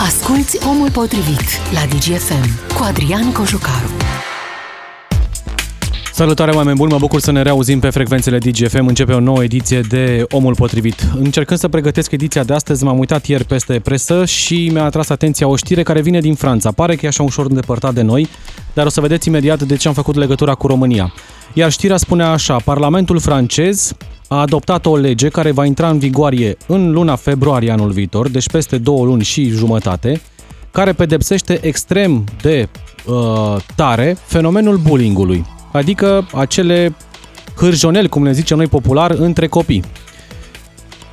Asculți Omul Potrivit la DGFM cu Adrian Cojucaru. Salutare oameni buni, mă bucur să ne reauzim pe frecvențele DGFM. Începe o nouă ediție de Omul Potrivit. Încercând să pregătesc ediția de astăzi, m-am uitat ieri peste presă și mi-a atras atenția o știre care vine din Franța. Pare că e așa ușor îndepărtat de noi, dar o să vedeți imediat de ce am făcut legătura cu România. Iar știrea spunea așa, Parlamentul francez a adoptat o lege care va intra în vigoare în luna februarie anul viitor, deci peste două luni și jumătate, care pedepsește extrem de uh, tare fenomenul bullyingului, adică acele hârjoneli, cum le zicem noi popular, între copii.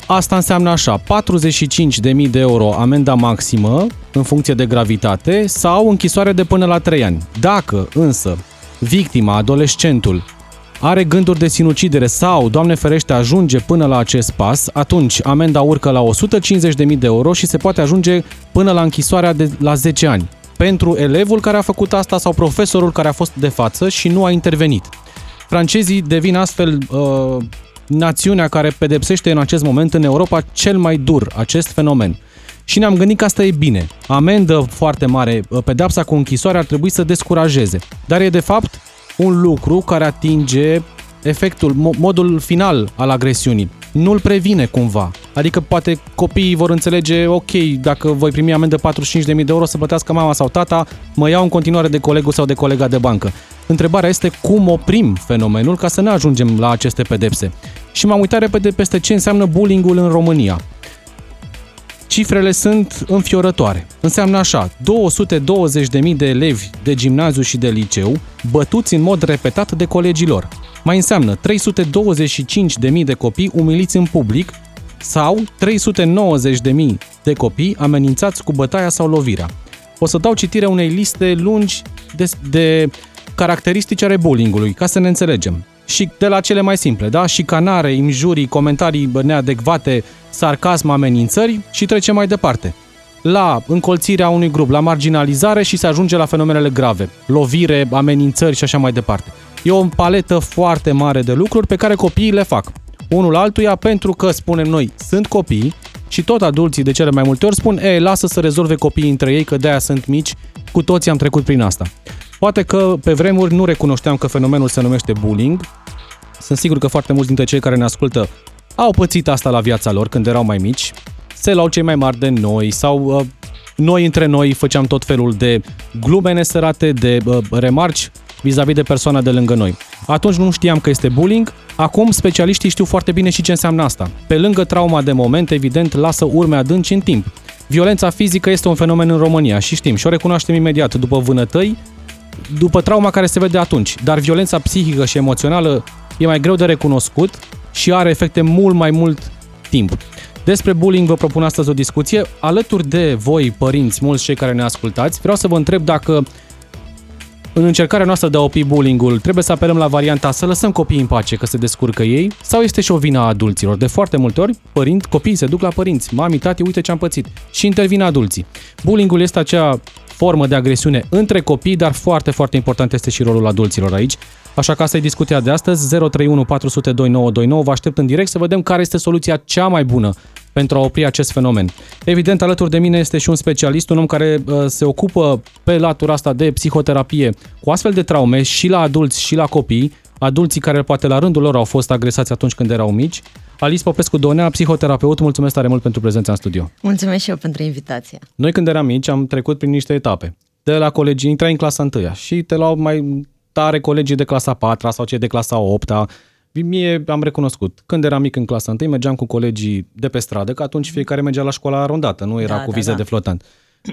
Asta înseamnă așa, 45.000 de euro amenda maximă în funcție de gravitate sau închisoare de până la 3 ani. Dacă însă victima, adolescentul, are gânduri de sinucidere sau, Doamne ferește, ajunge până la acest pas, atunci amenda urcă la 150.000 de euro și se poate ajunge până la închisoarea de la 10 ani pentru elevul care a făcut asta sau profesorul care a fost de față și nu a intervenit. Francezii devin astfel uh, națiunea care pedepsește în acest moment în Europa cel mai dur acest fenomen. Și ne-am gândit că asta e bine. Amendă foarte mare, uh, pedepsa cu închisoare ar trebui să descurajeze. Dar e de fapt un lucru care atinge efectul, modul final al agresiunii. Nu-l previne cumva. Adică poate copiii vor înțelege, ok, dacă voi primi amendă 45.000 de euro să plătească mama sau tata, mă iau în continuare de colegul sau de colega de bancă. Întrebarea este cum oprim fenomenul ca să ne ajungem la aceste pedepse. Și m-am uitat repede peste ce înseamnă bullying-ul în România. Cifrele sunt înfiorătoare. Înseamnă așa, 220.000 de elevi de gimnaziu și de liceu bătuți în mod repetat de colegii lor. Mai înseamnă 325.000 de copii umiliți în public sau 390.000 de copii amenințați cu bătaia sau lovirea. O să dau citire unei liste lungi de, de caracteristici ale bullyingului, ca să ne înțelegem. Și de la cele mai simple, da? Șicanare, injurii, comentarii neadecvate, sarcasm, amenințări și trecem mai departe. La încolțirea unui grup, la marginalizare și se ajunge la fenomenele grave, lovire, amenințări și așa mai departe. E o paletă foarte mare de lucruri pe care copiii le fac. Unul altuia pentru că, spunem noi, sunt copii și tot adulții de cele mai multe ori spun, ei, lasă să rezolve copiii între ei, că de-aia sunt mici, cu toții am trecut prin asta. Poate că pe vremuri nu recunoșteam că fenomenul se numește bullying. Sunt sigur că foarte mulți dintre cei care ne ascultă au pățit asta la viața lor când erau mai mici. Se luau cei mai mari de noi sau uh, noi între noi făceam tot felul de glume nesărate, de uh, remarci vis-a-vis de persoana de lângă noi. Atunci nu știam că este bullying, acum specialiștii știu foarte bine și ce înseamnă asta. Pe lângă trauma de moment, evident, lasă urme adânci în timp. Violența fizică este un fenomen în România și știm și o recunoaștem imediat după vânătăi, după trauma care se vede atunci. Dar violența psihică și emoțională e mai greu de recunoscut și are efecte mult mai mult timp. Despre bullying vă propun astăzi o discuție. Alături de voi, părinți, mulți cei care ne ascultați, vreau să vă întreb dacă în încercarea noastră de a opri bullying-ul, trebuie să apelăm la varianta să lăsăm copiii în pace, că se descurcă ei, sau este și o vină a adulților? De foarte multe ori, părinți, copiii se duc la părinți. Mami, tati, uite ce am pățit. Și intervin adulții. Bullying-ul este acea formă de agresiune între copii, dar foarte, foarte important este și rolul adulților aici. Așa că asta e discuția de astăzi, 031 400 2929. Vă aștept în direct să vedem care este soluția cea mai bună pentru a opri acest fenomen. Evident, alături de mine este și un specialist, un om care uh, se ocupă pe latura asta de psihoterapie cu astfel de traume și la adulți și la copii, adulții care poate la rândul lor au fost agresați atunci când erau mici. Alice Popescu Donea, psihoterapeut, mulțumesc tare mult pentru prezența în studio. Mulțumesc și eu pentru invitație. Noi când eram mici am trecut prin niște etape. De la colegii, intrai în clasa 1 și te luau mai tare colegii de clasa 4 sau cei de clasa 8 Mie am recunoscut. Când eram mic în clasa 1, mergeam cu colegii de pe stradă, că atunci fiecare mergea la școala arondată, nu era da, cu vize da, da. de flotant.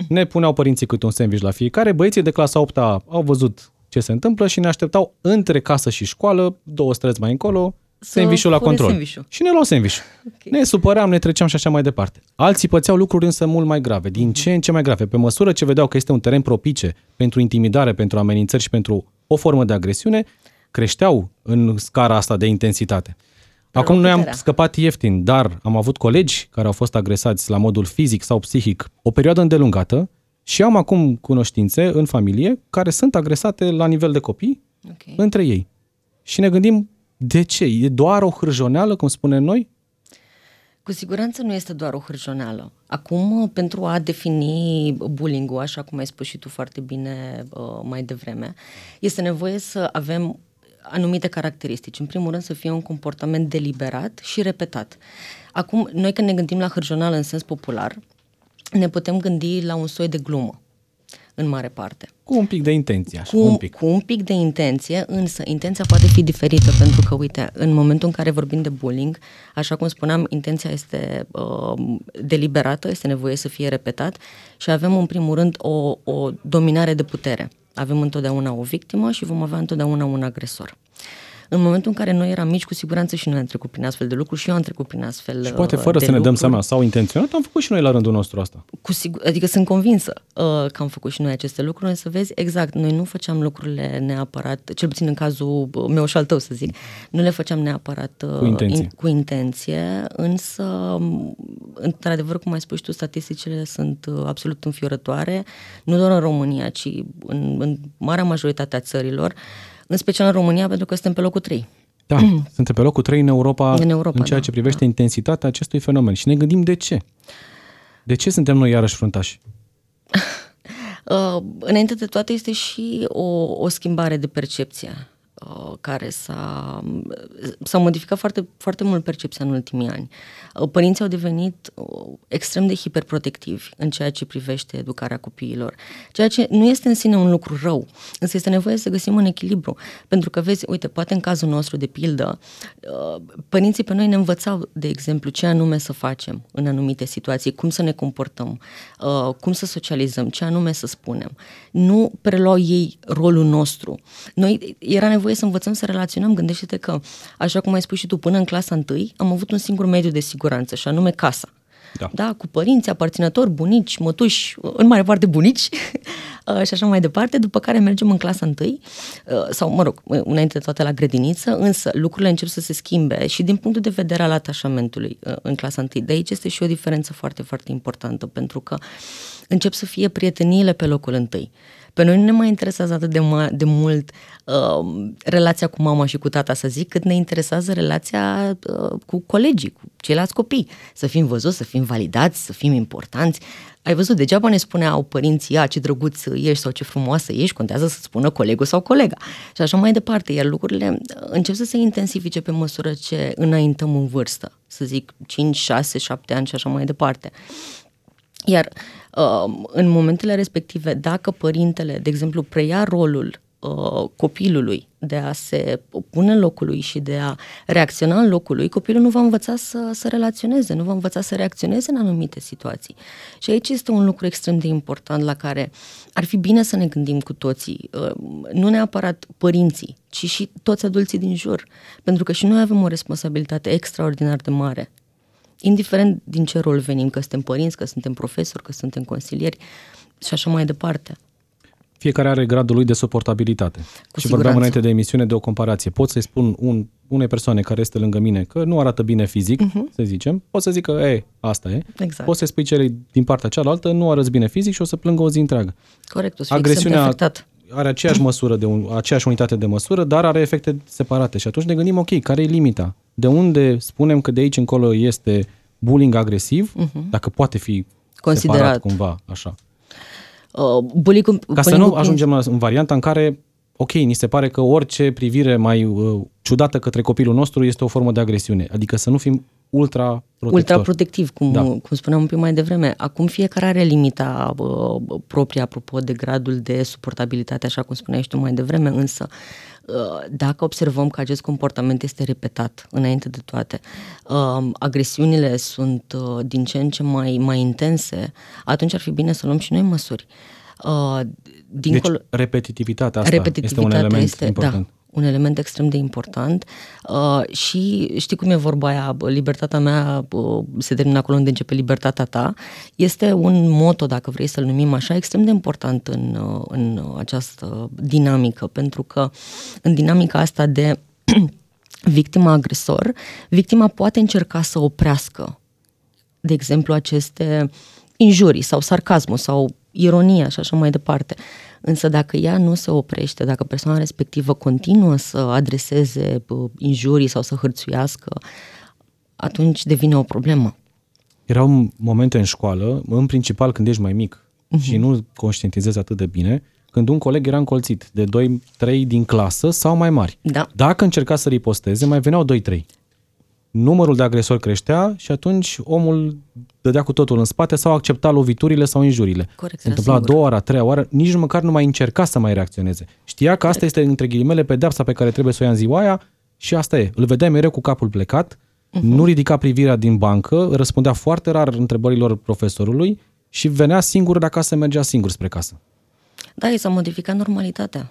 Ne puneau părinții câte un sandwich la fiecare. Băieții de clasa 8 au văzut ce se întâmplă și ne așteptau între casă și școală, două străzi mai încolo, sandwich-ul la control. Sandwich-ul. Și ne luau sandwich okay. Ne supăram, ne treceam și așa mai departe. Alții pățeau lucruri însă mult mai grave, din ce în ce mai grave. Pe măsură ce vedeau că este un teren propice pentru intimidare, pentru amenințări și pentru o formă de agresiune, creșteau în scara asta de intensitate. Acum noi am scăpat ieftin, dar am avut colegi care au fost agresați la modul fizic sau psihic o perioadă îndelungată și am acum cunoștințe în familie care sunt agresate la nivel de copii okay. între ei. Și ne gândim, de ce? E doar o hârjoneală, cum spunem noi? Cu siguranță nu este doar o hârjoneală. Acum, pentru a defini bullying-ul, așa cum ai spus și tu foarte bine uh, mai devreme, este nevoie să avem anumite caracteristici. În primul rând să fie un comportament deliberat și repetat. Acum, noi când ne gândim la hârjoneală în sens popular, ne putem gândi la un soi de glumă în mare parte. Cu un pic de intenție, așa, cu, un pic. Cu un pic de intenție, însă intenția poate fi diferită, pentru că, uite, în momentul în care vorbim de bullying, așa cum spuneam, intenția este uh, deliberată, este nevoie să fie repetat și avem, în primul rând, o, o dominare de putere. Avem întotdeauna o victimă și vom avea întotdeauna un agresor. În momentul în care noi eram mici, cu siguranță și noi am trecut prin astfel de lucruri și eu am trecut prin astfel Și poate uh, fără de să ne dăm lucruri. seama sau intenționat, am făcut și noi la rândul nostru asta. Cu sigur, adică sunt convinsă uh, că am făcut și noi aceste lucruri, însă vezi, exact, noi nu făceam lucrurile neapărat, cel puțin în cazul uh, meu și al tău, să zic, nu le făceam neapărat uh, Cu intenție. In, cu intenție, însă, um, într-adevăr, cum ai spus și tu, statisticile sunt uh, absolut înfiorătoare, nu doar în România, ci în, în marea majoritate a țărilor, în special în România, pentru că suntem pe locul 3. Da, suntem pe locul 3 în Europa, În Europa, în ceea da, ce privește intensitatea acestui fenomen. Și ne gândim de ce. De ce suntem noi iarăși fruntași? Uh, înainte de toate este și o, o schimbare de percepție uh, care s-a, s-a modificat foarte, foarte mult percepția în ultimii ani. Uh, părinții au devenit uh, extrem de hiperprotectivi în ceea ce privește educarea copiilor, ceea ce nu este în sine un lucru rău, însă este nevoie să găsim un echilibru. Pentru că, vezi, uite, poate în cazul nostru, de pildă, uh, părinții pe noi ne învățau, de exemplu, ce anume să facem în anumite situații, cum să ne comportăm, uh, cum să socializăm, ce anume să spunem. Nu preluau ei rolul nostru. Noi era nevoie să învățăm să relaționăm. Gândește-te că, așa cum ai spus și tu, până în clasa întâi am avut un singur mediu de siguranță, și anume casa. Da. da, cu părinți, aparținători, bunici, mătuși, în mare parte bunici uh, și așa mai departe, după care mergem în clasa întâi, uh, sau, mă rog, înainte de toate la grădiniță, însă lucrurile încep să se schimbe și din punctul de vedere al atașamentului uh, în clasa întâi. De aici este și o diferență foarte, foarte importantă, pentru că încep să fie prieteniile pe locul întâi. Pe noi nu ne mai interesează atât de, ma- de mult uh, relația cu mama și cu tata, să zic, cât ne interesează relația uh, cu colegii, cu ceilalți copii. Să fim văzuți, să fim validați, să fim importanți. Ai văzut, degeaba ne spuneau părinții, a, ce drăguț ești sau ce frumoasă ești, contează să spună colegul sau colega. Și așa mai departe, iar lucrurile încep să se intensifice pe măsură ce înaintăm în vârstă, să zic 5, 6, 7 ani și așa mai departe. Iar uh, în momentele respective, dacă părintele, de exemplu, preia rolul uh, copilului de a se pune în locul lui și de a reacționa în locul lui, copilul nu va învăța să, să relaționeze, nu va învăța să reacționeze în anumite situații. Și aici este un lucru extrem de important la care ar fi bine să ne gândim cu toții, uh, nu neapărat părinții, ci și toți adulții din jur, pentru că și noi avem o responsabilitate extraordinar de mare indiferent din ce rol venim, că suntem părinți, că suntem profesori, că suntem consilieri și așa mai departe. Fiecare are gradul lui de suportabilitate. Cu și siguranță. vorbeam înainte de emisiune de o comparație. Pot să-i spun un, unei persoane care este lângă mine că nu arată bine fizic, uh-huh. să zicem, pot să zic că, e, asta e. Exact. Poți să spui celei din partea cealaltă, nu arăți bine fizic și o să plângă o zi întreagă. Corect, o să fii extrem de afectat. are aceeași măsură, de un, aceeași unitate de măsură, dar are efecte separate. Și atunci ne gândim, ok, care e limita? De unde spunem că de aici încolo este bullying agresiv, uh-huh. dacă poate fi Considerat. separat cumva, așa. Uh, bullying, Ca să nu ajungem la, în varianta în care, ok, ni se pare că orice privire mai uh, ciudată către copilul nostru este o formă de agresiune. Adică să nu fim ultra protectori. Ultra protectiv, cum, Da. da. cum spuneam un pic mai devreme. Acum fiecare are limita uh, proprie apropo de gradul de suportabilitate, așa cum spuneai și tu mai devreme, însă uh, dacă observăm că acest comportament este repetat înainte de toate, uh, agresiunile sunt uh, din ce în ce mai, mai intense, atunci ar fi bine să luăm și noi măsuri. Uh, dincolo, Deci repetitivitatea asta este un repetitivitatea element este, important. Da, un element extrem de important uh, și știi cum e vorba aia, bă, libertatea mea uh, se termină acolo unde începe libertatea ta, este un moto, dacă vrei să-l numim așa, extrem de important în, uh, în această dinamică, pentru că în dinamica asta de victima agresor, victima poate încerca să oprească de exemplu, aceste injurii sau sarcasmul sau ironia și așa mai departe. Însă dacă ea nu se oprește, dacă persoana respectivă continuă să adreseze bă, injurii sau să hârțuiască, atunci devine o problemă. Erau momente în școală, în principal când ești mai mic uh-huh. și nu conștientizezi atât de bine, când un coleg era încolțit de 2-3 din clasă sau mai mari. Da. Dacă încerca să riposteze, mai veneau 2-3. Numărul de agresori creștea și atunci omul dădea cu totul în spate sau accepta loviturile sau injurile. Corect, Se era întâmpla a singur. doua oară, a treia oară, nici măcar nu mai încerca să mai reacționeze. Știa că asta este, între ghilimele, pedeapsa pe care trebuie să o ia în ziua aia și asta e. Îl vedeai mereu cu capul plecat, uh-huh. nu ridica privirea din bancă, răspundea foarte rar întrebărilor profesorului și venea singur de acasă, mergea singur spre casă. Da, i s-a modificat normalitatea.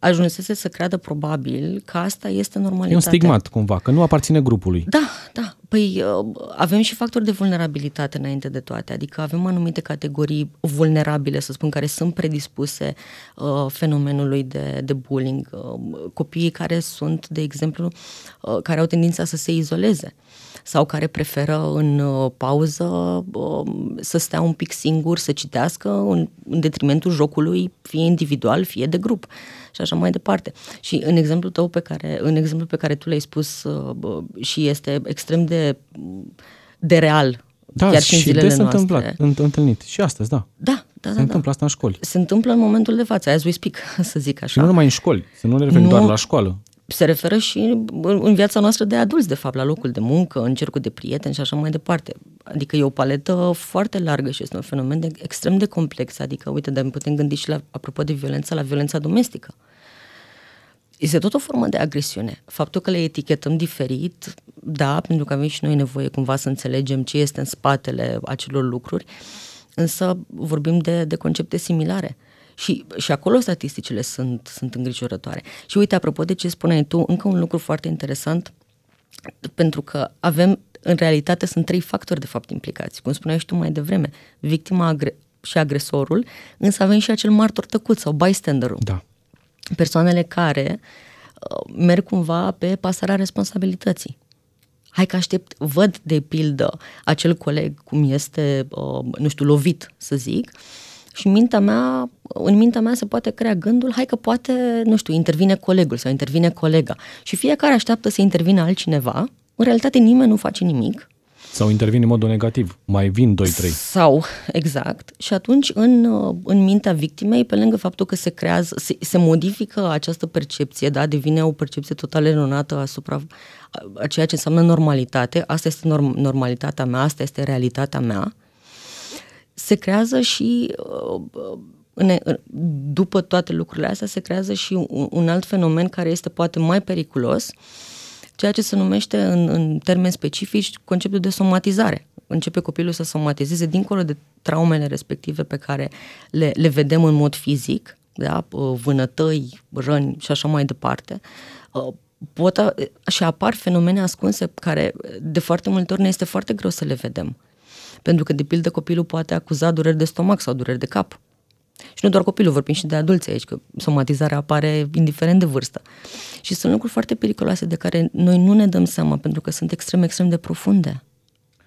Ajunsese să creadă probabil că asta este E normalitatea. un stigmat cumva, că nu aparține grupului. Da, da. Păi uh, avem și factori de vulnerabilitate înainte de toate, adică avem anumite categorii vulnerabile, să spun, care sunt predispuse uh, fenomenului de, de bullying. Uh, copiii care sunt, de exemplu, uh, care au tendința să se izoleze sau care preferă în uh, pauză uh, să stea un pic singur, să citească în, în detrimentul jocului, fie individual, fie de grup și așa mai departe. Și în exemplul tău pe care, în exemplul pe care tu l-ai spus uh, bă, și este extrem de, de real, Da, chiar și în și zilele des noastre. întâmplat, înt- întâlnit. Și astăzi, da. Da, da, Se da, întâmplă da. asta în școli. Se întâmplă în momentul de față, as we speak, să zic Și așa. nu numai în școli, să nu ne referim Nu. doar la școală. Se referă și în în viața noastră de adulți, de fapt, la locul de muncă, în cercul de prieteni și așa mai departe. Adică e o paletă foarte largă și este un fenomen de, extrem de complex. Adică, uite, dar putem gândi și la, apropo de violență, la violența domestică. Este tot o formă de agresiune. Faptul că le etichetăm diferit, da, pentru că avem și noi nevoie cumva să înțelegem ce este în spatele acelor lucruri, însă vorbim de, de concepte similare. Și, și acolo statisticile sunt, sunt îngrijorătoare. Și uite, apropo de ce spuneai tu, încă un lucru foarte interesant, pentru că avem, în realitate, sunt trei factori de fapt implicați. Cum spuneai și tu mai devreme, victima agre- și agresorul, însă avem și acel martor tăcut sau bystanderul Da. persoanele care uh, merg cumva pe pasarea responsabilității. Hai că aștept, văd de pildă acel coleg cum este, uh, nu știu, lovit, să zic, și în mintea mea, în mintea mea se poate crea gândul, hai că poate, nu știu, intervine colegul sau intervine colega. Și fiecare așteaptă să intervină altcineva, în realitate nimeni nu face nimic, Sau intervine în modul negativ. Mai vin 2-3. sau, exact. Și atunci, în, uh, în mintea victimei, pe lângă faptul că se creează, se, se modifică această percepție, da, devine o percepție total eronată asupra a ceea ce înseamnă normalitate, asta este norm, normalitatea mea, asta este realitatea mea, se creează și uh, uh, în, în- după toate lucrurile astea se creează și un, un alt fenomen care este poate mai periculos, ceea ce se numește în, în termeni specifici conceptul de somatizare. Începe copilul să somatizeze dincolo de traumele respective pe care le, le vedem în mod fizic, da? vânătăi, răni și așa mai departe. Uh, Pot a, și apar fenomene ascunse care de foarte multe ori ne este foarte greu să le vedem. Pentru că, de pildă, copilul poate acuza dureri de stomac sau dureri de cap. Și nu doar copilul, vorbim și de adulți aici, că somatizarea apare indiferent de vârstă. Și sunt lucruri foarte periculoase de care noi nu ne dăm seama, pentru că sunt extrem, extrem de profunde.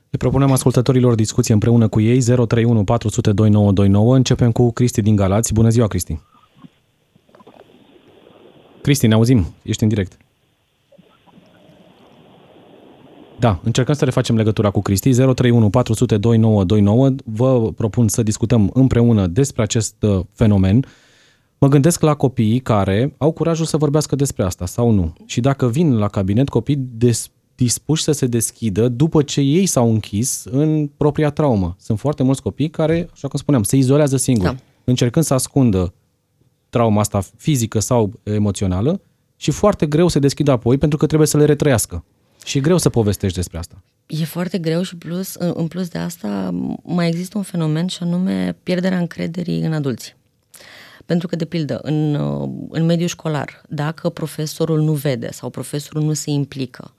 Le propunem ascultătorilor discuție împreună cu ei 031 400 2929. Începem cu Cristi din Galați. Bună ziua, Cristi! Cristi, ne auzim. Ești în direct. Da, încercăm să refacem legătura cu Cristi. 031 400 2929. Vă propun să discutăm împreună despre acest uh, fenomen. Mă gândesc la copiii care au curajul să vorbească despre asta sau nu. Și dacă vin la cabinet copii des, dispuși să se deschidă după ce ei s-au închis în propria traumă. Sunt foarte mulți copii care, așa cum spuneam, se izolează singuri, Da. încercând să ascundă trauma asta fizică sau emoțională și foarte greu se deschid apoi pentru că trebuie să le retrăiască. Și e greu să povestești despre asta. E foarte greu și plus, în în plus de asta mai există un fenomen și anume pierderea încrederii în adulți. Pentru că, de pildă, în, uh, în mediul școlar, dacă profesorul nu vede sau profesorul nu se implică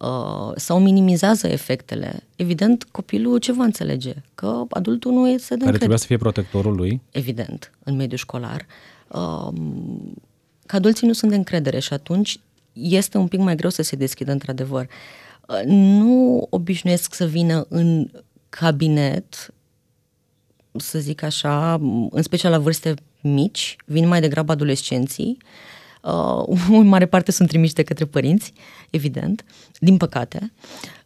uh, sau minimizează efectele, evident, copilul ce va înțelege? Că adultul nu este de Care încredere. trebuia să fie protectorul lui. evident, în mediul școlar, um, că adulții nu sunt de încredere și atunci este un pic mai greu să se deschidă într-adevăr. Uh, Nu obișnuiesc să vină în cabinet, să zic așa, în special la vârste mici, vin mai degrabă adolescenții, Uh, în mare parte sunt trimiși de către părinți, evident, din păcate.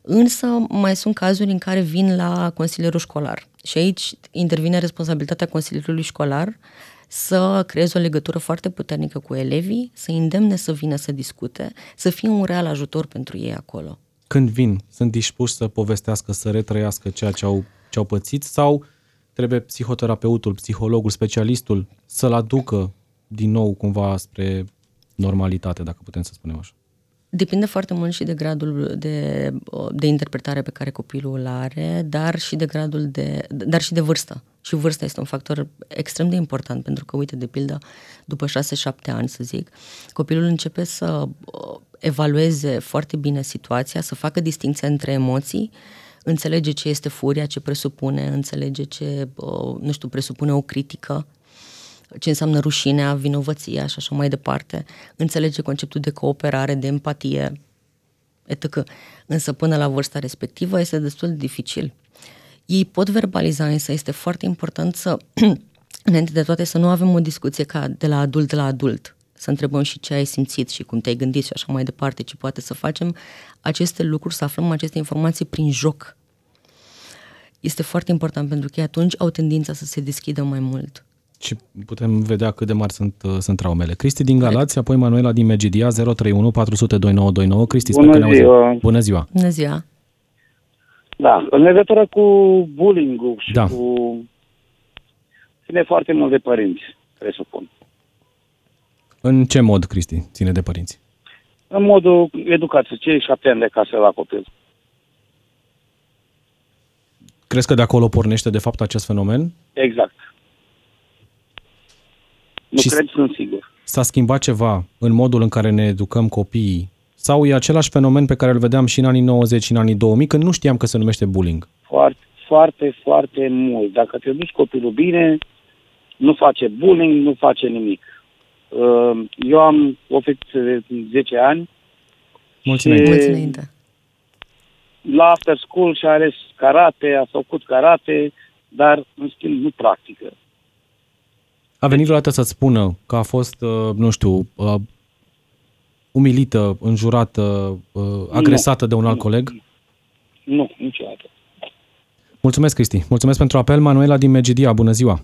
Însă mai sunt cazuri în care vin la consilierul școlar. Și aici intervine responsabilitatea consilierului școlar să creeze o legătură foarte puternică cu elevii, să îndemne să vină să discute, să fie un real ajutor pentru ei acolo. Când vin, sunt dispuși să povestească, să retrăiască ceea ce au, ce au pățit sau trebuie psihoterapeutul, psihologul, specialistul să-l aducă din nou cumva spre normalitate, dacă putem să spunem așa? Depinde foarte mult și de gradul de, de interpretare pe care copilul îl are, dar și de gradul de, dar și de vârstă. Și vârsta este un factor extrem de important, pentru că, uite, de pildă, după 6-7 ani, să zic, copilul începe să evalueze foarte bine situația, să facă distinția între emoții, înțelege ce este furia, ce presupune, înțelege ce, nu știu, presupune o critică ce înseamnă rușinea, vinovăția și așa mai departe, înțelege conceptul de cooperare, de empatie, etc. Însă până la vârsta respectivă este destul de dificil. Ei pot verbaliza, însă este foarte important să, înainte de toate, să nu avem o discuție ca de la adult la adult, să întrebăm și ce ai simțit și cum te-ai gândit și așa mai departe, ci poate să facem aceste lucruri, să aflăm aceste informații prin joc. Este foarte important pentru că atunci au tendința să se deschidă mai mult și putem vedea cât de mari sunt, uh, sunt traumele. Cristi din Galați, apoi Manuela din Megidia, 031 400 2929. Cristi, Bună sper că ziua. Bună ziua! Bună ziua! Da, în legătură cu bullying-ul și Da. cu... Ține foarte mult de părinți, presupun. În ce mod, Cristi, ține de părinți? În modul educației, cei șapte ani de casă la copil. Crezi că de acolo pornește de fapt acest fenomen? Exact. Nu Și- cred, sunt sigur. S-a schimbat ceva în modul în care ne educăm copiii? Sau e același fenomen pe care îl vedeam și în anii 90 și în anii 2000, când nu știam că se numește bullying? Foarte, foarte, foarte mult. Dacă te duci copilul bine, nu face bullying, nu face nimic. Uh, Eu am o fetiță de 10 ani Mulțumim. Și- Mulți înainte. la after school și-a ales karate, a făcut karate, dar în schimb nu practică. A venit vreodată să-ți spună că a fost, uh, nu știu, uh, umilită, înjurată, uh, agresată de un alt coleg? Nu, niciodată. Mulțumesc, Cristi. Mulțumesc pentru apel. Manuela din Megidia, bună ziua!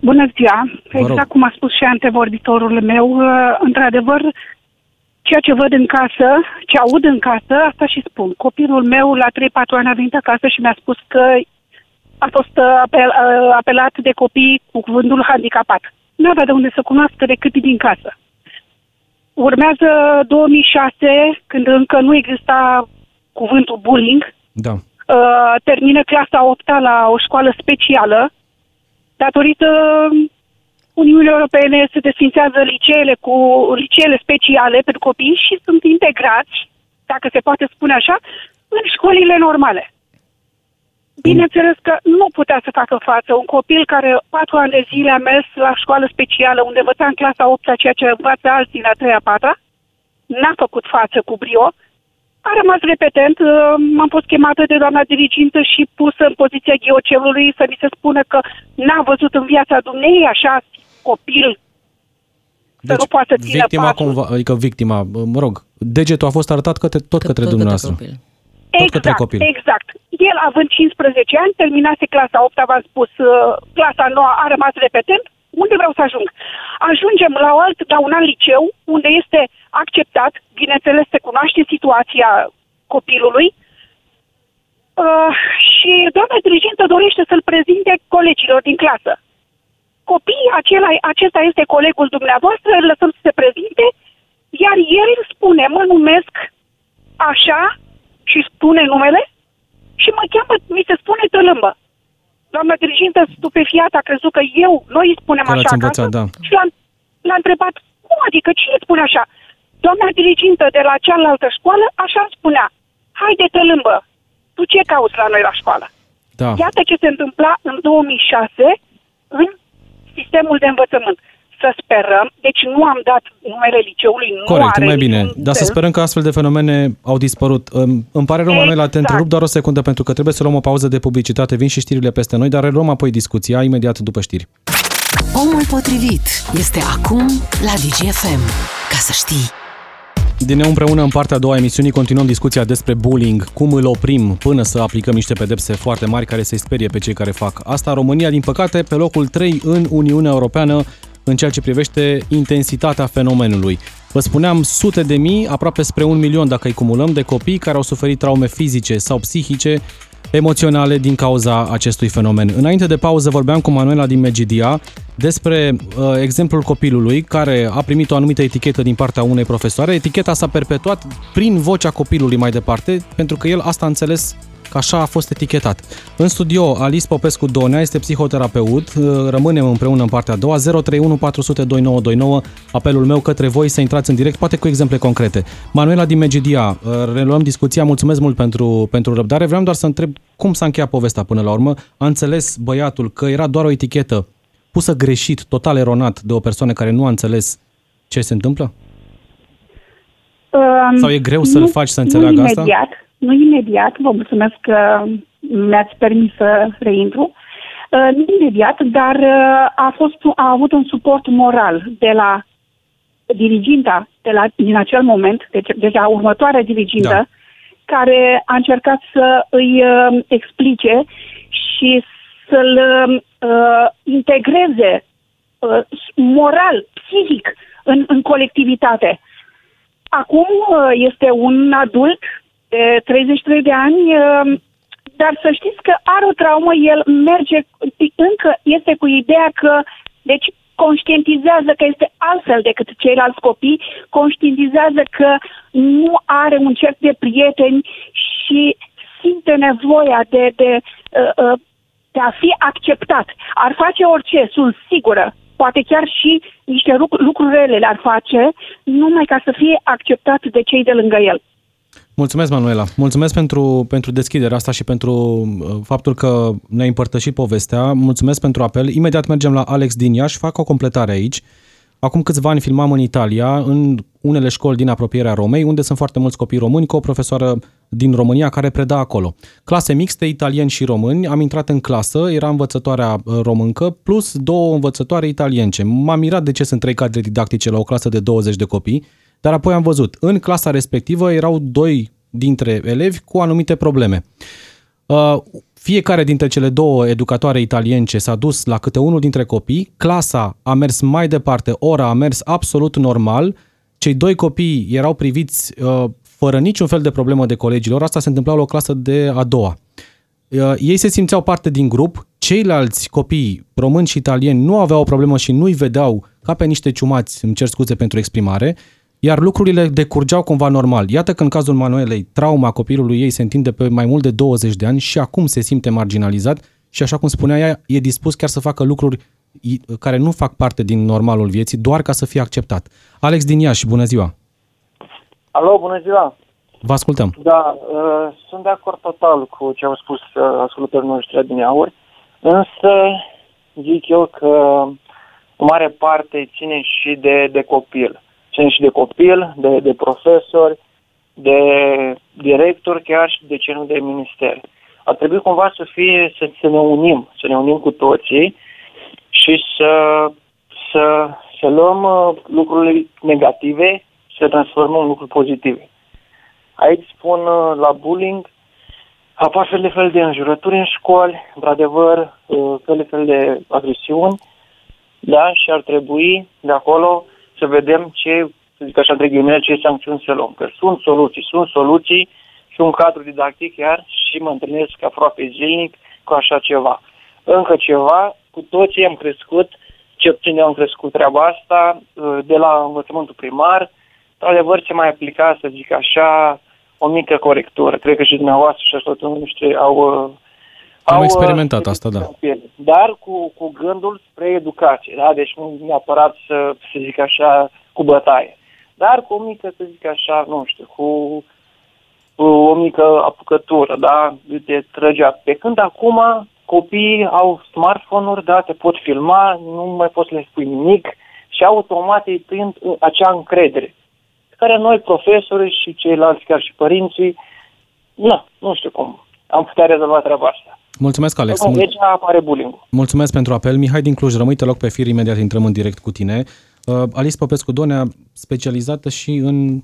Bună ziua! rog. Exact cum a spus și antevorbitorul meu, uh, într-adevăr, ceea ce văd în casă, ce aud în casă, asta și spun. Copilul meu la 3-4 ani a venit acasă și mi-a spus că a fost uh, apel, uh, apelat de copii cu cuvântul handicapat. Nu avea de unde să cunoască decât din casă. Urmează 2006, când încă nu exista cuvântul bullying, Da. uh, termină clasa 8 la o școală specială, datorită Uniunii Europene se desfințează liceele cu liceele speciale pentru copii și sunt integrați, dacă se poate spune așa, în școlile normale. Bineînțeles că nu putea să facă față. Un copil care patru ani de zile a mers la școală specială unde învăța în clasa 8 ceea ce învață alții la 3 patra, n-a făcut față cu brio, a rămas repetent, uh, m-am fost chemată de doamna dirigintă și pusă în poziția ghiocelului să mi se spună că n-a văzut în viața dumnei așa copil să nu poată ține Deci, victima, pasul. cumva, adică victima, mă rog, degetul a fost arătat către, tot către dumneavoastră. copil. Tot exact, către copil. exact. El având 15 ani, terminase clasa 8 v-am spus, uh, clasa 9 a rămas repetent, unde vreau să ajung? Ajungem la, o alt, la un alt liceu, unde este acceptat, bineînțeles, se cunoaște situația copilului, uh, și doamna dirigentă dorește să-l prezinte colegilor din clasă. Copiii, acela, acesta este colegul dumneavoastră, îl lăsăm să se prezinte, iar el spune, mă numesc așa și spune numele și mă cheamă, mi se spune tălâmbă. Doamna dirigintă stupefiată a crezut că eu, noi îi spunem Că l-ați așa învățat, acasă da. și l-a, l-a întrebat, cum adică, cine spune așa? Doamna dirigintă de la cealaltă școală așa îmi spunea, haide tălâmbă, tu ce cauți la noi la școală? Da. Iată ce se întâmpla în 2006 în sistemul de învățământ. Să sperăm, deci nu am dat numele liceului, nu Corect, are mai bine. niciun Dar să fel. sperăm că astfel de fenomene au dispărut. Îmi îmi pare rău, Manuela, te Exact. întrerup doar o secundă pentru că trebuie să luăm o pauză de publicitate. Vin și știrile peste noi, dar reluăm apoi discuția imediat după știri. Omul potrivit este acum la DGFM. Ca să știi. Din nou împreună în partea a doua a emisiunii continuăm discuția despre bullying, cum îl oprim până să aplicăm niște pedepse foarte mari care să-i sperie pe cei care fac asta. România, din păcate, pe locul 3 în Uniunea Europeană în ceea ce privește intensitatea fenomenului. Vă spuneam sute de mii, aproape spre un milion dacă îi cumulăm, de copii care au suferit traume fizice sau psihice emoționale din cauza acestui fenomen. Înainte de pauză vorbeam cu Manuela din Megidia despre uh, exemplul copilului care a primit o anumită etichetă din partea unei profesoare. Eticheta s-a perpetuat prin vocea copilului mai departe, pentru că el asta a înțeles că așa a fost etichetat. În studio, Alice Popescu Donea este psihoterapeut. Rămânem împreună în partea a doua. 031 400 2929. Apelul meu către voi să intrați în direct, poate cu exemple concrete. Manuela din Megidia, reluăm discuția. Mulțumesc mult pentru, pentru răbdare. Vreau doar să întreb cum s-a încheiat povestea până la urmă. A înțeles băiatul că era doar o etichetă pusă greșit, total eronat de o persoană care nu a înțeles ce se întâmplă? Um, Sau e greu să-l faci să înțeleagă nu asta? Imediat, nu imediat, vă mulțumesc că mi-ați permis să reintru. Uh, nu imediat, dar uh, a, fost, a avut un suport moral de la diriginta de la, din acel moment, deci, deci a următoarea dirigintă, Da. care a încercat să îi uh, explice și să-l uh, integreze uh, moral, psihic în, în colectivitate. Acum uh, este un adult de 33 de ani, uh, dar să știți că are o traumă, el merge, încă este cu ideea că, deci conștientizează că este altfel decât ceilalți copii, conștientizează că nu are un cerc de prieteni și simte nevoia de, de, uh, uh, de a fi acceptat. Ar face orice, sunt sigură, poate chiar și niște lucruri, lucruri rele le-ar face, numai ca să fie acceptat de cei de lângă el. Mulțumesc, Manuela. Mulțumesc pentru, pentru deschiderea asta și pentru uh, faptul că ne-ai împărtășit povestea. Mulțumesc pentru apel. Imediat mergem la Alex din Iași. Fac o completare aici. Acum câțiva ani filmam în Italia, în unele școli din apropierea Romei, unde sunt foarte mulți copii români, cu o profesoară din România care preda acolo. Clase mixte, italieni și români. Am intrat în clasă, era învățătoarea uh, româncă, plus două învățătoare italience. M-am mirat de ce sunt trei cadre didactice la o clasă de 20 de copii, dar apoi am văzut, în clasa respectivă erau doi dintre elevi cu anumite probleme. Uh, fiecare dintre cele două educatoare italience s-a dus la câte unul dintre copii, clasa a mers mai departe, ora a mers absolut normal, cei doi copii erau priviți uh, fără niciun fel de problemă de colegilor, asta se întâmpla la o clasă de a doua. Uh, ei se simțeau parte din grup, ceilalți copii români și italieni nu aveau o problemă și nu-i vedeau ca pe niște ciumați, îmi cer scuze pentru exprimare, iar lucrurile decurgeau cumva normal. Iată că în cazul Manuelei, trauma copilului ei se întinde pe mai mult de 20 de ani și acum se simte marginalizat și așa cum spunea ea, e dispus chiar să facă lucruri i- care nu fac parte din normalul vieții, doar ca să fie acceptat. Alex din Iași, bună ziua! Alo, bună ziua! Vă ascultăm. Da, uh, sunt de acord total cu ce au spus uh, ascultătorii noștri din aur, însă zic eu că în mare parte ține și de, de copil. Ține și de copil, de, de profesori, de director chiar și de ce nu de minister. Ar trebui cumva să fie, să, să ne unim, să ne unim cu toții și să, să, să luăm uh, lucrurile negative și să transformăm în lucruri pozitive. Aici spun uh, la bullying, apar fel de fel de înjurături în școli, într-adevăr, uh, fel de fel de agresiuni, da, și ar trebui de acolo să vedem ce, să zic așa, între ghilimele, ce sancțiuni să luăm. Că sunt soluții, sunt soluții și un cadru didactic chiar și mă întâlnesc aproape zilnic cu așa ceva. Încă ceva, cu toții am crescut, ce puțin eu am crescut treaba asta, uh, de la învățământul primar, într-adevăr ce mai aplica, să zic așa, o mică corectură. Cred că și dumneavoastră și ascultătorii noștri au... uh, Am au, experimentat uh, asta, da. Dar cu, cu gândul spre educație, da? Deci nu neapărat să, să zic așa, cu bătaie. Dar cu o mică, să zic așa, nu știu, cu, cu o mică apucătură, da? Te trăgea. Pe când acum copiii au smartphone-uri, da? Te pot filma, nu mai poți să le spui nimic și automat îi prind acea încredere pe care noi, profesorii și ceilalți, chiar și părinții, nu, nu știu cum am putea rezolva treaba asta. Mulțumesc, Alex. Mul- aici apare bullying Mulțumesc pentru apel. Mihai din Cluj, rămâi te loc pe fir, imediat intrăm în direct cu tine. Uh, Alice Popescu Donea, specializată și în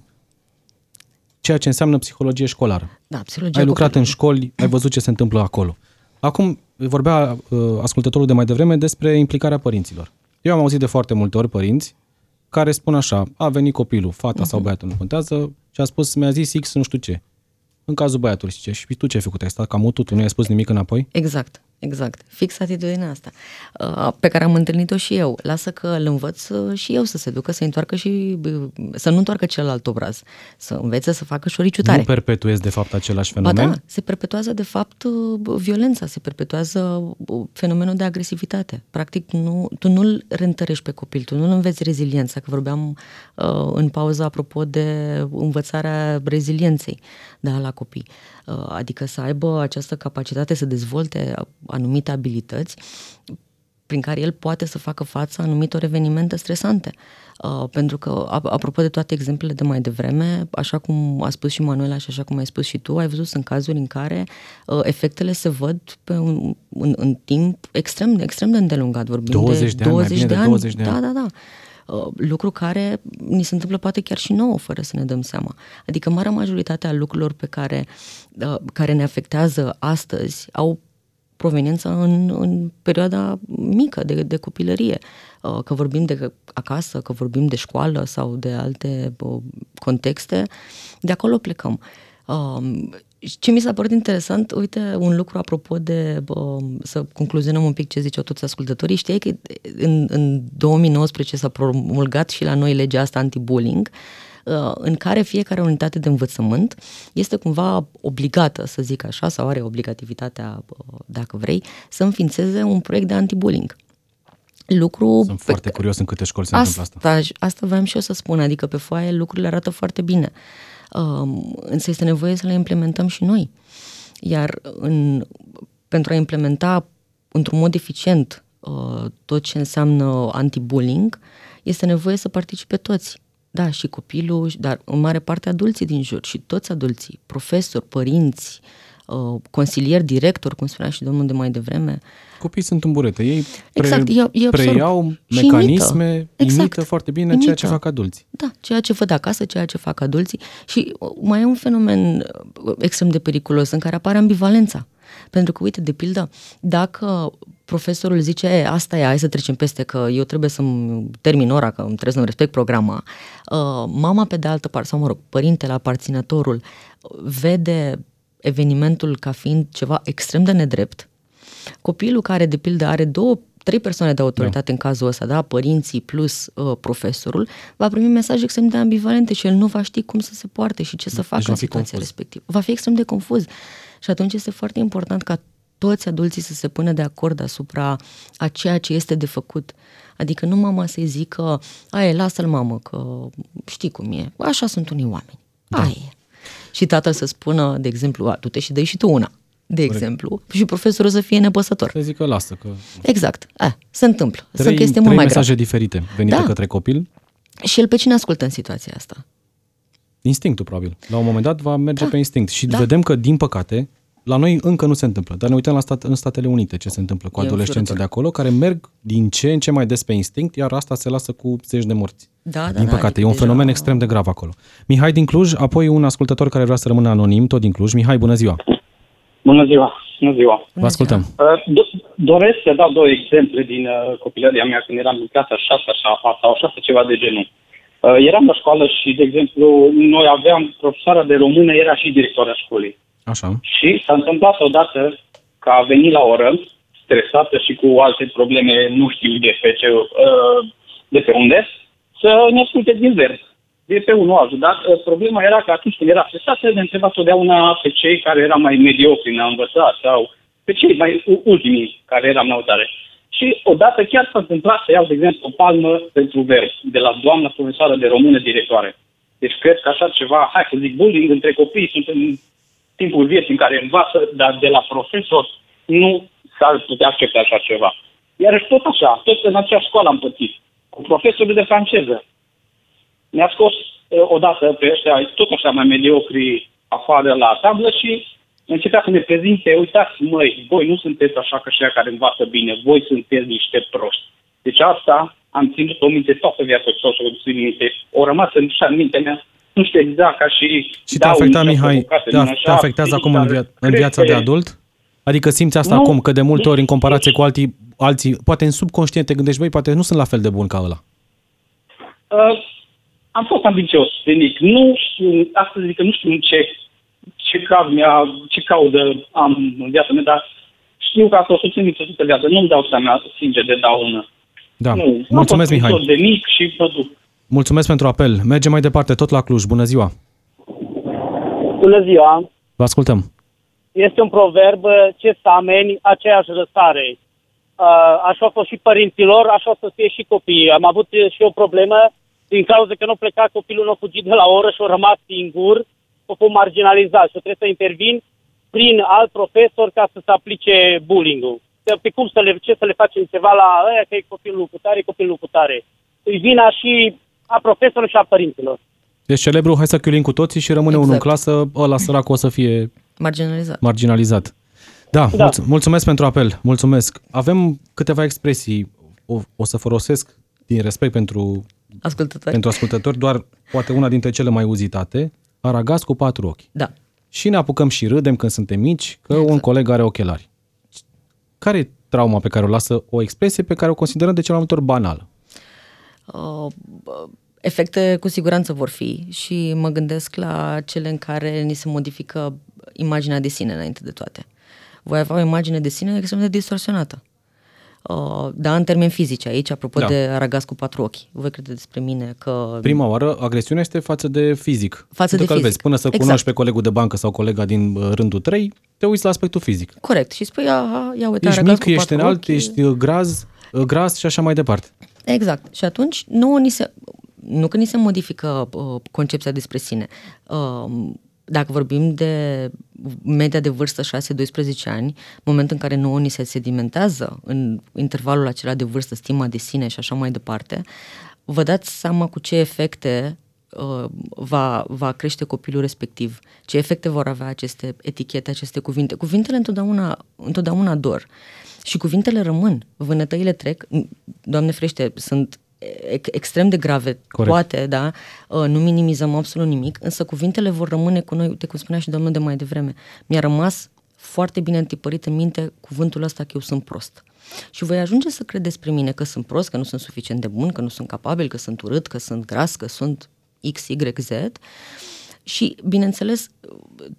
ceea ce înseamnă psihologie școlară. Da, psihologia Ai lucrat în copilului. școli, ai văzut ce se întâmplă acolo. Acum vorbea uh, ascultătorul de mai devreme despre implicarea părinților. Eu am auzit de foarte multe ori părinți care spun așa, a venit copilul, fata sau băiatul, nu contează, și a spus, mi-a zis X nu știu ce. În cazul băiatului, știi ce? Și tu ce ai făcut? Ai stat ca mutul, tu nu i-ai spus nimic înapoi? Exact, exact. Fix atitudinea asta, uh, pe care am întâlnit-o și eu. Lasă că îl învăț uh, și eu să se ducă, să întoarcă și uh, să nu întoarcă celălalt obraz, să învețe să facă șoriciutare. Nu perpetuezi de fapt același Ba fenomen? da, se perpetuează de fapt uh, violența, se perpetuează uh, fenomenul de agresivitate. Practic, nu, tu nu-l reîntărești pe copil, tu nu-l înveți reziliența, că vorbeam uh, în pauză apropo de învățarea rezilienței da, la copii. Uh, adică să aibă această capacitate să dezvolte anumite abilități prin care el poate să facă față anumitor evenimente stresante. Uh, pentru că, ap- apropo de toate exemplele de mai devreme, așa cum a spus și Manuela și așa cum ai spus și tu, ai văzut sunt cazuri în care uh, efectele se văd pe un, în, în timp extrem, extrem de îndelungat. Vorbim 20 de ani, mai bine de 20 de ani. Da, da, da. Uh, lucru care ni se întâmplă poate chiar și nouă, fără să ne dăm seama. Adică marea majoritate a lucrurilor pe care, uh, care ne afectează astăzi au proveniența în, în perioada mică de, de copilărie. Uh, Că vorbim de acasă, că vorbim de școală sau de alte uh, contexte, de acolo plecăm. Um, Ce mi s-a părut interesant, uite, un lucru apropo de, bă, să concluzionăm un pic ce ziceau toți ascultătorii, știai că în, în 2019 s-a promulgat și la noi legea asta anti-bullying, uh, în care fiecare unitate de învățământ este cumva obligată, să zic așa, sau are obligativitatea, uh, dacă vrei, să înființeze un proiect de anti-bullying. Lucru Sunt pe foarte curios în câte școli se întâmplă asta. Asta, asta voiam și eu să spun, adică pe foaie lucrurile arată foarte bine. Um, însă este nevoie să le implementăm și noi. Iar în, pentru a implementa într-un mod eficient uh, tot ce înseamnă anti-bullying, este nevoie să participe toți. Da, și copilul, dar în mare parte adulții din jur și toți adulții, profesori, părinți, uh, consilieri, director, cum spunea și domnul de mai devreme, Copiii sunt în burete. Ei pre, Exact, ei- ei absorb preiau și mecanisme, imită. Exact. imită foarte bine ceea ce Imită. fac adulții. Da, ceea ce văd acasă, ceea ce fac adulții. Și uh, mai e un fenomen uh, extrem de periculos în care apare ambivalența. Pentru că, uite, de pildă, dacă profesorul zice, e, asta e, hai să trecem peste, că eu trebuie să-mi termin ora, că îmi trebuie să-mi respect programa, uh, mama pe de altă parte, sau mă rog, părintele, aparținătorul, uh, vede evenimentul ca fiind ceva extrem de nedrept, copilul care, de pildă, are două, trei persoane de autoritate da. în cazul ăsta, da, părinții plus uh, profesorul, va primi mesaje extrem de ambivalente și el nu va ști cum să se poarte și ce să facă va în fi situația confuz. respectivă. Va fi extrem de confuz. Și atunci este foarte important ca toți adulții să se pună de acord asupra a ceea ce este de făcut. Adică nu mama să-i zică, aia, lasă-l mamă, că știi cum e, așa sunt unii oameni. Da. Aia e. Și tatăl să spună, de exemplu, a, du-te și dă și tu una, de exemplu, și profesorul să fie nepăsător. Să zică, lasă, că Exact. A, se întâmplă. trei, Sunt că este trei mult mai mesaje grav. diferite venite Da. către copil. Și el pe cine ascultă în situația asta? Instinctul, probabil. La un moment dat va merge Da. pe instinct. Și Da. vedem că, din păcate, la noi încă nu se întâmplă. Dar ne uităm la stat, în Statele Unite ce se întâmplă cu E adolescenții de înfiorător. acolo, care merg din ce în ce mai des pe instinct, iar asta se lasă cu zeci de morți. Da, da, din da, păcate, adică e un deja- fenomen extrem de grav acolo. Mihai din Cluj, apoi un ascultător care vrea să rămână anonim, tot din Cluj. Mihai, bună ziua! Bună ziua! Bună ziua! Vă ascultăm. Uh, do- doresc să dau două exemple din uh, copilăria mea când eram în clasa 6 așa, sau 6 ceva de genul. Uh, eram la școală și, de exemplu, noi aveam profesoara de română, era și directora școlii. Așa. Și s-a întâmplat odată că a venit la oră, stresată și cu alte probleme, nu știu de pe, ce, uh, de pe unde, să ne asculte din vers. De pe unul altul. Dar uh, problema era că atunci când era stresată, ne întreba totdeauna pe cei care erau mai mediocri în a învăța sau pe cei mai u- ultimii care eram laudare. Și odată chiar s-a întâmplat să iau, de exemplu, o palmă pentru vers de la doamna profesoară de română directoare. Deci cred că așa ceva, hai să zic, bullying între copii sunt în timpul vieții în care învață, dar de la profesor nu s-ar putea accepta așa ceva. Iar tot așa, tot în acea școală am pățit, cu profesorul de franceză. Ne-a scos uh, odată pe ăștia, tot așa mai mediocri, afară la tablă și încerca să ne prezinte, uitați, măi, voi nu sunteți așa ca și care învață bine, voi sunteți niște proști. Deci asta am ținut o minte toată viața și toată o minte. O rămas în, așa, în mintea mea, nu știu exact ca și... Și te afecta, Mihai, te, te afectează acum în, via- în viața de adult? Adică simți asta nu, acum, că de multe ori în comparație cu alții, alții, poate în subconștient te gândești, băi, poate nu sunt la fel de bun ca ăla. Uh, am fost ambicios de mic. Nu știu, astăzi zic că nu știu în ce, ce, cav mi-a, ce caudă am în viața mea, dar știu că asta o să țin toată viața. Nu-mi dau seama, sincer, de daună. Da. Nu, Mulțumesc, am fost Mihai. de mic și mă duc. Mulțumesc pentru apel. Mergem mai departe, tot la Cluj. Bună ziua! Bună ziua! Vă ascultăm. Este un proverb, ce sameni, aceeași răsare. Uh, Așa a fost și părinților, așa o să fie și copiii. Am avut și o problemă din cauza că nu pleca copilul, nu a fugit de la oră și a rămas singur, a fost marginalizat și trebuie să intervin prin alt profesor ca să se aplice bullying-ul. Pe cum să le, ce să le facem ceva la ăia că e copilul cu tare, e copilul cu tare. Îi vina și a profesorului și a părinților. Deci celebru, hai să chiulim cu toții și rămâne Exact. unul în clasă, ăla sărac o să fie Marginalizat. marginalizat. Da, Da. Mulț- mulțumesc pentru apel, mulțumesc. Avem câteva expresii, o, o să folosesc din respect pentru, Ascultători? pentru ascultători, doar poate una dintre cele mai uzitate, aragaz cu patru ochi. Da. Și ne apucăm și râdem când suntem mici că exact. un coleg are ochelari. Care e trauma pe care o lasă o expresie pe care o considerăm de cel mai multe ori banală? Uh, bă, efecte cu siguranță vor fi și mă gândesc la cele în care ni se modifică imaginea de sine înainte de toate. Voi avea o imagine de sine extrem de distorsionată. Uh, da, în termeni fizici aici, apropo Da. da. de aragaz cu patru ochi. Voi crede despre mine că... Prima oară, agresiunea este față de fizic. Față Pentru de că îl fizic. vezi, până să Exact. cunoști pe colegul de bancă sau colega din uh, rândul 3, te uiți la aspectul fizic. Corect. Și spui, aha, ia uite, Ești aragaz mic, cu ești patru înalt, ochi. ești uh, graz, uh, gras și așa mai departe. Exact. Și atunci nouă ni se, nu că ni se modifică uh, concepția despre sine. Uh, dacă vorbim de media de vârstă 6-12 ani, moment în care nouă ni se sedimentează în intervalul acela de vârstă stima de sine și așa mai departe, vă dați seama cu ce efecte uh, va, va crește copilul respectiv, ce efecte vor avea aceste etichete, aceste cuvinte. Cuvintele întotdeauna, întotdeauna dor. Și cuvintele rămân, vânătăile trec, Doamne frește, sunt ex- extrem de grave, Corect. poate, da, Uh, nu minimizăm absolut nimic, însă cuvintele vor rămâne cu noi, uite cum spunea și domnul de mai devreme, mi-a rămas foarte bine întipărit în minte cuvântul ăsta că eu sunt prost. Și voi ajunge să cred despre mine că sunt prost, că nu sunt suficient de bun, că nu sunt capabil, că sunt urât, că sunt gras, că sunt X, Y, Z. Și, bineînțeles,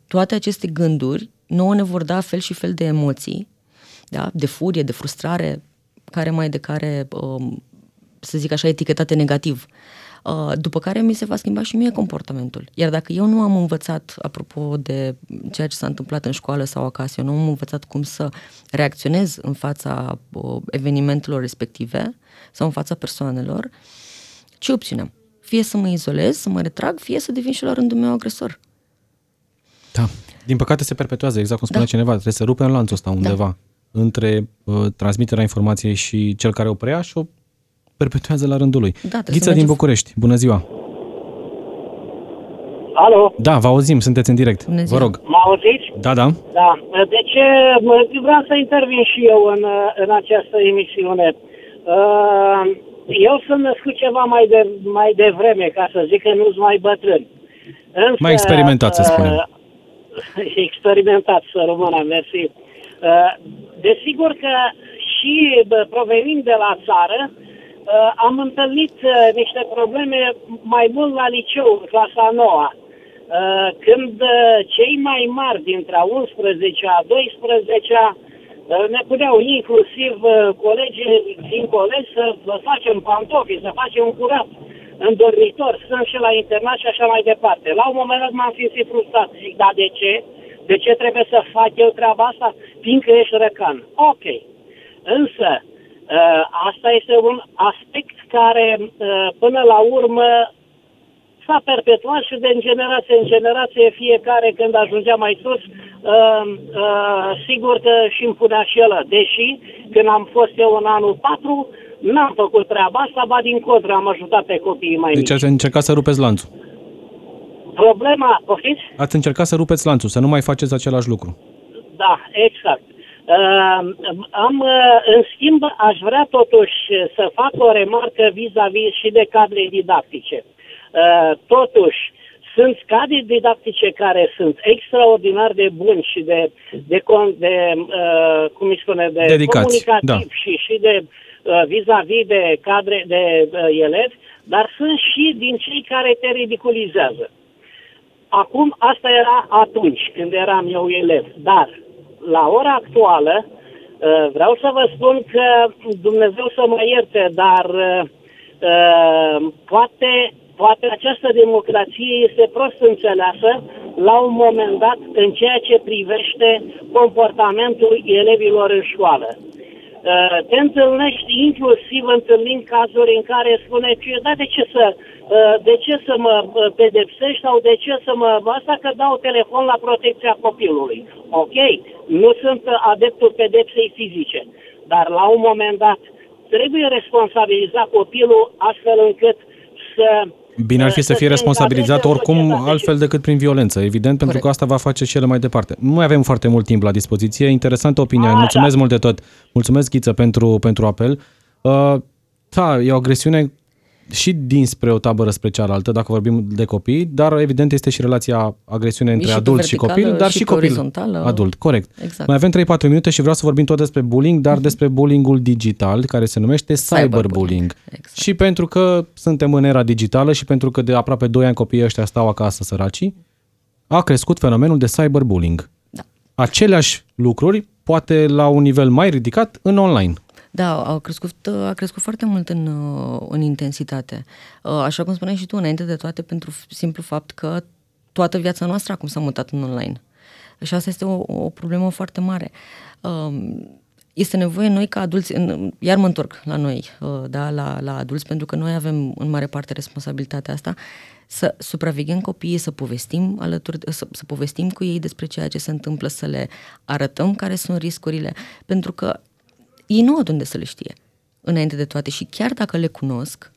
toate aceste gânduri nouă ne vor da fel și fel de emoții, da? de furie, de frustrare, care mai de care, um, să zic așa, etichetate negativ. Uh, După care mi se va schimba și mie comportamentul. Iar dacă eu nu am învățat, apropo de ceea ce s-a întâmplat în școală sau acasă, eu nu am învățat cum să reacționez în fața uh, evenimentelor respective sau în fața persoanelor, ce opțiune am? Fie să mă izolez, să mă retrag, fie să devin și la rândul meu agresor. Da. Din păcate se perpetuează, exact cum spunea Da. cineva, trebuie să rupem lanțul ăsta undeva între uh, transmiterea informației și cel care o preia și o perpetuează la rândul lui. Da, trebuie să Ghiță din mergem- București, bună ziua! Alo, Da, vă auzim, sunteți în direct. Bună Vă ziua. rog. mă auziți? Da, da. Da. De ce vreau să intervin și eu în, în această emisiune? Uh, Eu sunt născut ceva mai de mai devreme, ca să zic că nu-s mai bătrân. Însă, Mai experimentat, să spunem. uh, experimentat, să rămână, mersi. Uh, Desigur că și bă, provenind de la țară, uh, am întâlnit uh, niște probleme mai mult la liceu, în clasa a noua. Uh, Când uh, cei mai mari dintre a 11-a, 12-a uh, ne puneau inclusiv uh, colegii din colegi să vă facem pantofi, să facem curat în dormitor, stăm și la internat și așa mai departe. La un moment dat m-am simțit frustrat. Zic, da, de ce? De ce trebuie să fac eu treaba asta? Fiindcă ești răcan. Ok. Însă, uh, asta este un aspect care, uh, până la urmă, s-a perpetuat și de generație în generație, fiecare când ajungea mai sus, uh, uh, sigur că și îmi punea și el. Deși, când am fost eu în anul 4, n-am făcut treaba asta, ba din contră am ajutat pe copiii mai Deci mici. ați încercat să rupeți lanțul. Problema, poftiți? Ați încercat să rupeți lanțul, să nu mai faceți același lucru. Da, exact. Uh, am, uh, în schimb, aș vrea totuși să fac o remarcă vis-a-vis și de cadre didactice. Uh, totuși, sunt cadre didactice care sunt extraordinar de buni și de, de, de uh, cum îi spune, de Dedicați, comunicativ da. și, și de uh, vis-a-vis de cadre de uh, elevi, dar sunt și din cei care te ridiculizează. Acum, asta era atunci, când eram eu elev, dar la ora actuală, uh, vreau să vă spun că Dumnezeu să mă ierte, dar uh, uh, poate, poate această democrație este prost înțeleasă la un moment dat în ceea ce privește comportamentul elevilor în școală. Uh, te întâlnești inclusiv întâlnind cazuri în care spune că da, de ce să uh, de ce să mă uh, pedepsești sau de ce să mă... Asta că dau telefon la protecția copilului. Ok, nu sunt adeptul pedepsei fizice, dar la un moment dat trebuie responsabilizat copilul astfel încât să Bine ar fi să să fie se responsabilizat încadreze în oricum societate. altfel decât prin violență, evident, pentru Corect. că asta va face cele mai departe. Nu mai avem foarte mult timp la dispoziție. Interesantă opinia. A, Mulțumesc da. mult de tot. Mulțumesc, Ghiță, pentru, pentru apel. Uh, da, e o agresiune și dinspre o tabără spre cealaltă, dacă vorbim de copii, dar evident este și relația agresiune între și pe adult și verticală, copil, dar și și, pe copil orizontală. adult, corect. Exact. Mai avem 3-4 minute și vreau să vorbim tot despre bullying, dar despre bullyingul digital, care se numește cyberbullying. Cyberbullying, exact. Și pentru că suntem în era digitală și pentru că de aproape 2 ani copiii ăștia stau acasă săracii, a crescut fenomenul de cyberbullying. Da. Aceleași lucruri, poate la un nivel mai ridicat, în online. Da, a crescut, a crescut foarte mult în, uh, în intensitate. Uh, Așa cum spuneai și tu, înainte de toate, pentru simplu fapt că toată viața noastră acum s-a mutat în online. Și asta este o, o problemă foarte mare. Um, Este nevoie noi ca adulți, în- iar mă întorc la noi, uh, da, la, la adulți, pentru că noi avem în mare parte responsabilitatea asta, să supraveghem copiii, să povestim alături, de- să, să povestim cu ei despre ceea ce se întâmplă, să le arătăm care sunt riscurile, pentru că ei nu au de unde să le știe, înainte de toate. Și chiar dacă le cunosc,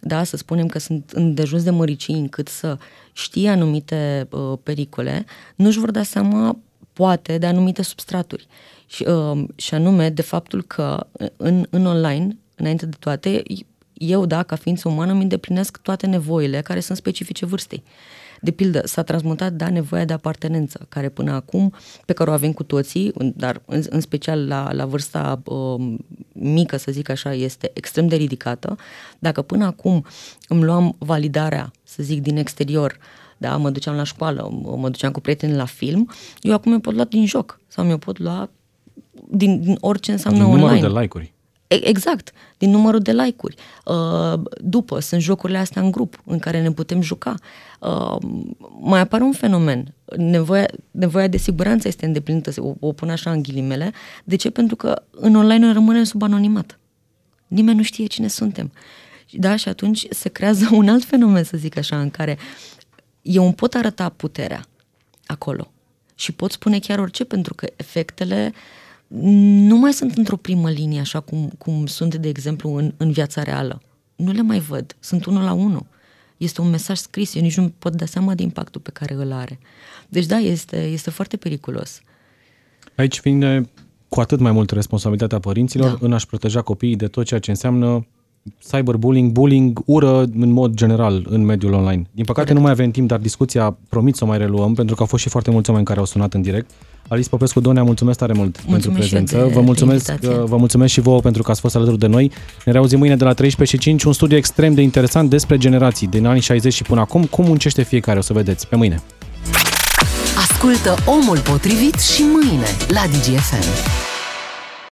da, să spunem că sunt îndejuns de măricii încât să știe anumite uh, pericole, nu își vor da seama, poate, de anumite substraturi. Și, uh, și anume, de faptul că în, în online, înainte de toate, eu, da, ca ființă umană, îmi îndeplinesc toate nevoile care sunt specifice vârstei. De pildă, s-a transmutat, da, nevoia de apartenență, care până acum, pe care o avem cu toții, în- dar în, în special la, la vârsta um, mică, să zic așa, este extrem de ridicată. Dacă până acum îmi luam validarea, să zic, din exterior, da, mă duceam la școală, mă mă duceam cu prieteni la film, eu acum mi-o pot lua din joc sau mi-o pot lua din, din orice înseamnă Din online. numărul de like-uri. E- Exact, din numărul de like-uri. Uh, După, sunt jocurile astea în grup în care ne putem juca. Uh, Mai apare un fenomen. Nevoia, nevoia de siguranță este îndeplinită, o, o pun așa în ghilimele. De ce? Pentru că în online noi rămânem sub anonimat. Nimeni nu știe cine suntem. Da, și atunci se creează un alt fenomen, să zic așa, în care eu îmi pot arăta puterea acolo și pot spune chiar orice, pentru că efectele nu mai sunt într-o primă linie, așa cum, cum sunt, de exemplu, în, în viața reală. Nu le mai văd. Sunt unul la unul. Este un mesaj scris, eu nici nu pot da seama de impactul pe care îl are. Deci da, este, este foarte periculos. Aici vine cu atât mai mult responsabilitatea părinților Da. în a-și proteja copiii de tot ceea ce înseamnă cyberbullying, bullying, ură în mod general în mediul online. Din păcate nu mai avem timp, dar discuția promit să o mai reluăm, pentru că au fost și foarte mulți oameni care au sunat în direct. Alice Popescu, Donea, mulțumesc tare mult pentru Mulțumesc și eu prezență. de- Vă de mulțumesc, invitație. vă mulțumesc și vouă pentru că ați fost alături de noi. Ne reauzim mâine de la 13 și 5, un studiu extrem de interesant despre generații din anii 60 și până acum, cum muncește fiecare, o să vedeți. Pe mâine! Ascultă Omul Potrivit și mâine la DGFM.